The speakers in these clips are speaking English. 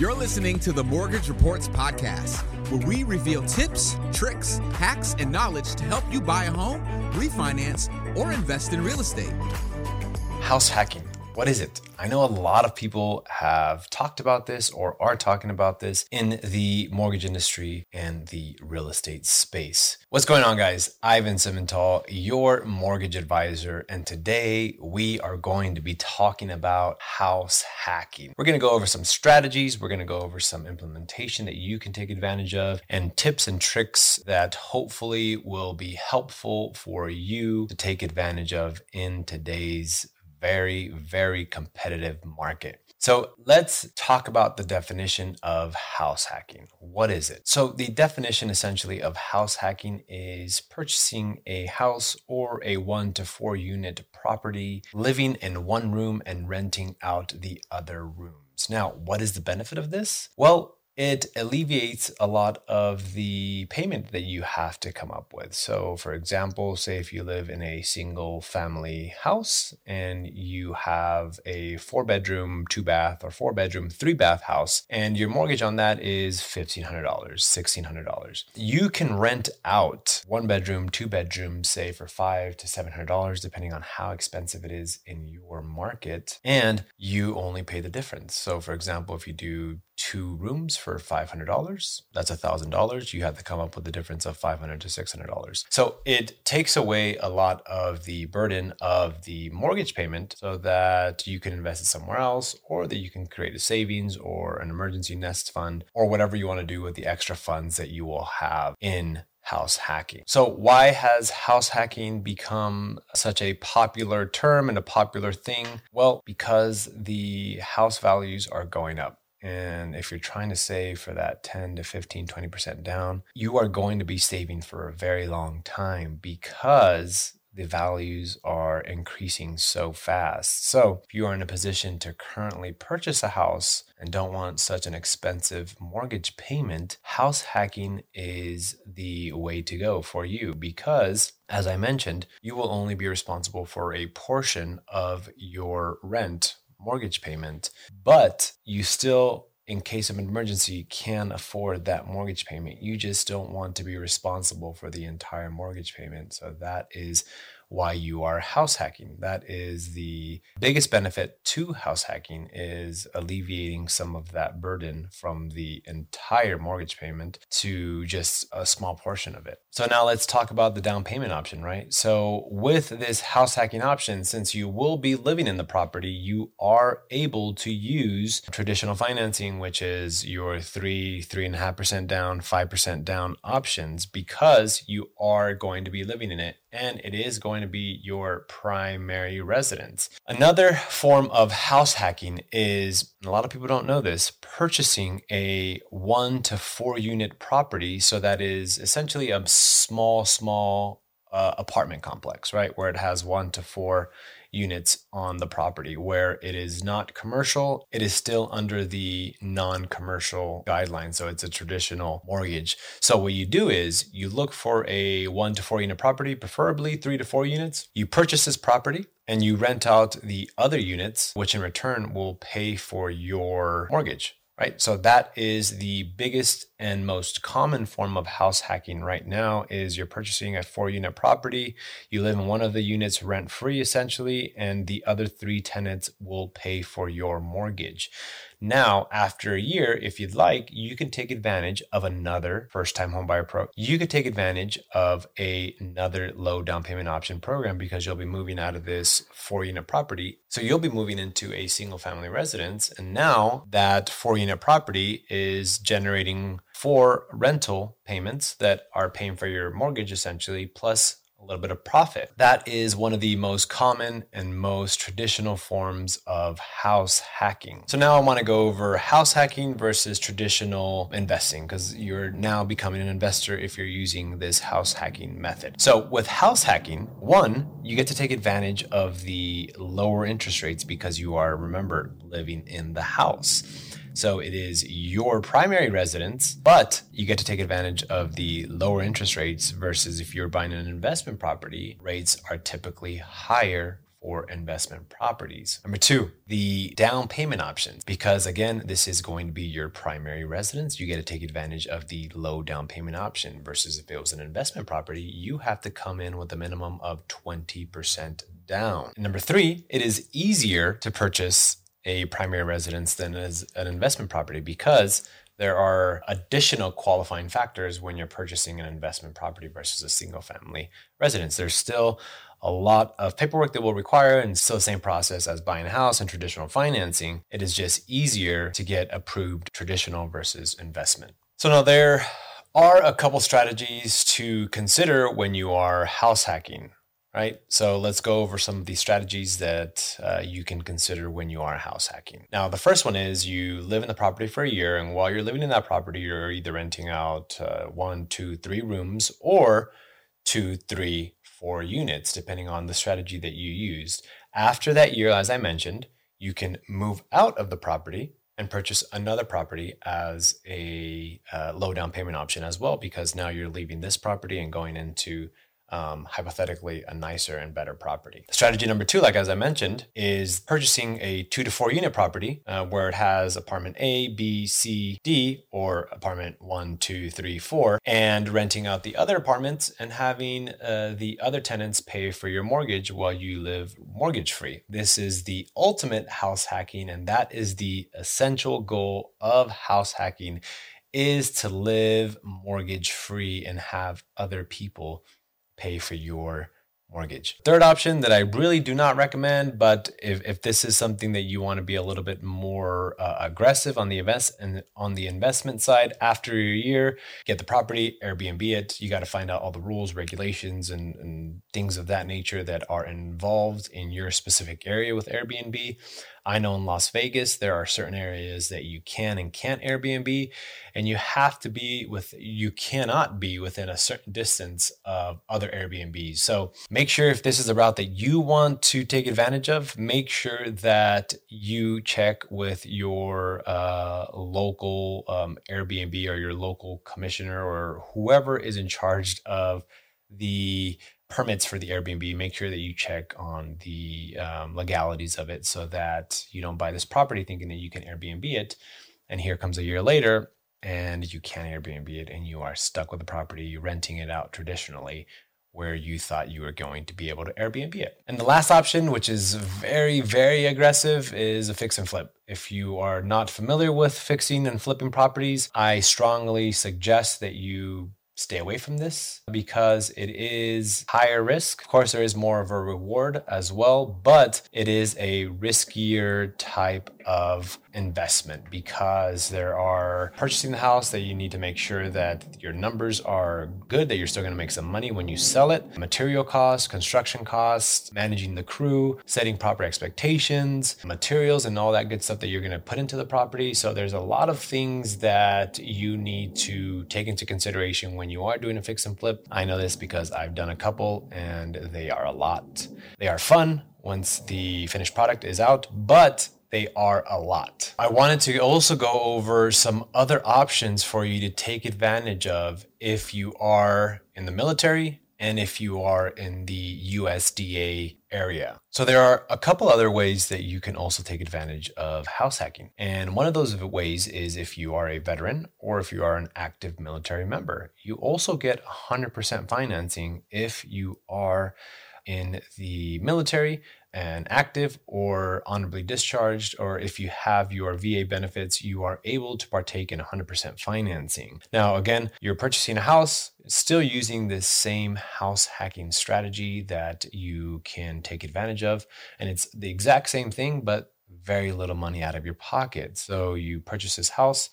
You're listening to the Mortgage Reports Podcast, where we reveal tips, tricks, hacks, and knowledge to help you buy a home, refinance, or invest in real estate. House hacking. What is it? I know a lot of people have talked about this or are talking about this in the mortgage industry and the real estate space. What's going on, guys? Ivan Simental, your mortgage advisor, and today we are going to be talking about house hacking. We're going to go over some strategies, we're going to go over some implementation that you can take advantage of, and tips and tricks that hopefully will be helpful for you to take advantage of in today's very, very competitive market. So let's talk about the definition of house hacking. What is it? So, the definition essentially of house hacking is purchasing a house or a one to four unit property, living in one room and renting out the other rooms. Now, what is the benefit of this? Well, it alleviates a lot of the payment that you have to come up with. So, for example, say if you live in a single family house and you have a four bedroom, two bath, or four bedroom, three bath house, and your mortgage on that is $1,500, $1,600, you can rent out one bedroom, two bedrooms, say for five to $700, depending on how expensive it is in your market, and you only pay the difference. So, for example, if you do two rooms for $500, that's $1,000. You have to come up with the difference of $500 to $600. So it takes away a lot of the burden of the mortgage payment so that you can invest it somewhere else or that you can create a savings or an emergency nest fund or whatever you want to do with the extra funds that you will have in house hacking. So, why has house hacking become such a popular term and a popular thing? Well, because the house values are going up. And if you're trying to save for that 10 to 15, 20% down, you are going to be saving for a very long time because the values are increasing so fast. So, if you are in a position to currently purchase a house and don't want such an expensive mortgage payment, house hacking is the way to go for you because, as I mentioned, you will only be responsible for a portion of your rent mortgage payment, but you still in case of an emergency can afford that mortgage payment. You just don't want to be responsible for the entire mortgage payment. So that is why you are house hacking. That is the biggest benefit to house hacking is alleviating some of that burden from the entire mortgage payment to just a small portion of it. So now let's talk about the down payment option, right? So with this house hacking option, since you will be living in the property, you are able to use traditional financing, which is your three, three and a half percent down, five percent down options because you are going to be living in it and it is going to be your primary residence. Another form of house hacking is, a lot of people don't know this, purchasing a one to four unit property. So that is essentially a small, small uh, apartment complex, right? Where it has one to four units on the property where it is not commercial, it is still under the non commercial guidelines. So it's a traditional mortgage. So what you do is you look for a one to four unit property, preferably three to four units. You purchase this property and you rent out the other units, which in return will pay for your mortgage right? So that is the biggest and most common form of house hacking right now is you're purchasing a four unit property, you live in one of the units rent free essentially, and the other three tenants will pay for your mortgage. Now, after a year, if you'd like, you can take advantage of another first time homebuyer pro. You could take advantage of a, another low down payment option program because you'll be moving out of this four unit property. So you'll be moving into a single family residence. And now that four unit property is generating four rental payments that are paying for your mortgage essentially, plus a little bit of profit. That is one of the most common and most traditional forms of house hacking. So now I want to go over house hacking versus traditional investing because you're now becoming an investor if you're using this house hacking method. So with house hacking, one, you get to take advantage of the lower interest rates because you are, remember, living in the house. So it is your primary residence, but you get to take advantage of the lower interest rates versus if you're buying an investment property, rates are typically higher for investment properties. Number two, the down payment options. Because again, this is going to be your primary residence. You get to take advantage of the low down payment option versus if it was an investment property, you have to come in with a minimum of 20% down. And number three, it is easier to purchase a primary residence than as an investment property because there are additional qualifying factors when you're purchasing an investment property versus a single family residence. There's still a lot of paperwork that will require and still the same process as buying a house and traditional financing. It is just easier to get approved traditional versus investment. So now there are a couple strategies to consider when you are house hacking right? So let's go over some of the strategies that uh, you can consider when you are house hacking. Now, the first one is you live in the property for a year, and while you're living in that property, you're either renting out uh, one, two, three rooms or two, three, four units, depending on the strategy that you used. After that year, as I mentioned, you can move out of the property and purchase another property as a uh, low down payment option as well, because now you're leaving this property and going into um, hypothetically a nicer and better property. Strategy number two, like as I mentioned, is purchasing a two to four unit property uh, where it has apartment A, B, C, D, or apartment one, two, three, four, and renting out the other apartments and having uh, the other tenants pay for your mortgage while you live mortgage free. This is the ultimate house hacking, and that is the essential goal of house hacking is to live mortgage free and have other people pay for your mortgage. Third option that I really do not recommend, but if, if this is something that you want to be a little bit more uh, aggressive on the invest and on the investment side, after a year, get the property, Airbnb it. You got to find out all the rules, regulations, and, and things of that nature that are involved in your specific area with Airbnb. I know in Las Vegas, there are certain areas that you can and can't Airbnb, and you have to be with, you cannot be within a certain distance of other Airbnbs. So make sure if this is a route that you want to take advantage of, make sure that you check with your uh, local um, Airbnb or your local commissioner or whoever is in charge of the permits for the Airbnb, make sure that you check on the um, legalities of it so that you don't buy this property thinking that you can Airbnb it. And here comes a year later and you can't Airbnb it and you are stuck with the property, you're renting it out traditionally where you thought you were going to be able to Airbnb it. And the last option, which is very, very aggressive, is a fix and flip. If you are not familiar with fixing and flipping properties, I strongly suggest that you stay away from this because it is higher risk. Of course, there is more of a reward as well, but it is a riskier type of investment because there are purchasing the house that you need to make sure that your numbers are good, that you're still going to make some money when you sell it, material costs, construction costs, managing the crew, setting proper expectations, materials, and all that good stuff that you're going to put into the property. So there's a lot of things that you need to take into consideration when you are doing a fix and flip. I know this because I've done a couple and they are a lot. They are fun once the finished product is out, but they are a lot. I wanted to also go over some other options for you to take advantage of if you are in the military and if you are in the USDA area. So there are a couple other ways that you can also take advantage of house hacking. And one of those ways is if you are a veteran or if you are an active military member. You also get 100% financing if you are in the military and active or honorably discharged, or if you have your VA benefits, you are able to partake in 100% financing. Now, again, you're purchasing a house, still using this same house hacking strategy that you can take advantage of. And it's the exact same thing, but very little money out of your pocket. So you purchase this house,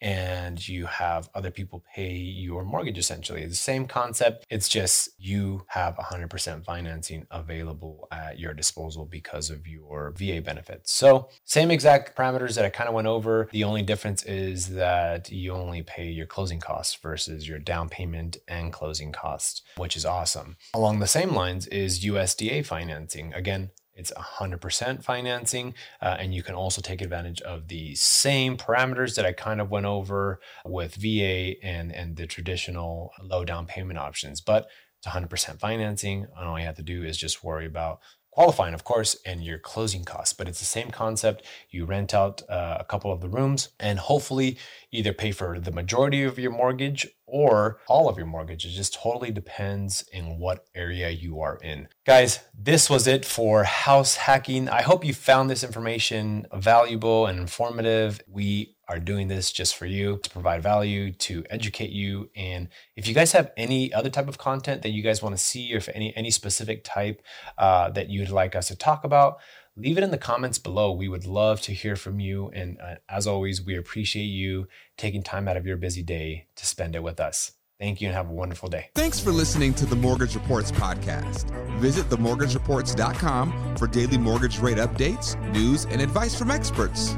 and you have other people pay your mortgage essentially. The same concept. It's just you have 100% financing available at your disposal because of your VA benefits. So, same exact parameters that I kind of went over. The only difference is that you only pay your closing costs versus your down payment and closing costs, which is awesome. Along the same lines is USDA financing. Again, it's 100% financing, uh, and you can also take advantage of the same parameters that I kind of went over with VA and, and the traditional low down payment options. But it's 100% financing. And all you have to do is just worry about qualifying, of course, and your closing costs. But it's the same concept. You rent out uh, a couple of the rooms and hopefully either pay for the majority of your mortgage or all of your mortgage. It just totally depends in what area you are in. Guys, this was it for house hacking. I hope you found this information valuable and informative. We are doing this just for you to provide value, to educate you. And if you guys have any other type of content that you guys want to see, or if any any specific type uh, that you'd like us to talk about, leave it in the comments below. We would love to hear from you. And uh, as always, we appreciate you taking time out of your busy day to spend it with us. Thank you and have a wonderful day. Thanks for listening to the Mortgage Reports podcast. Visit themortgagereports.com for daily mortgage rate updates, news, and advice from experts.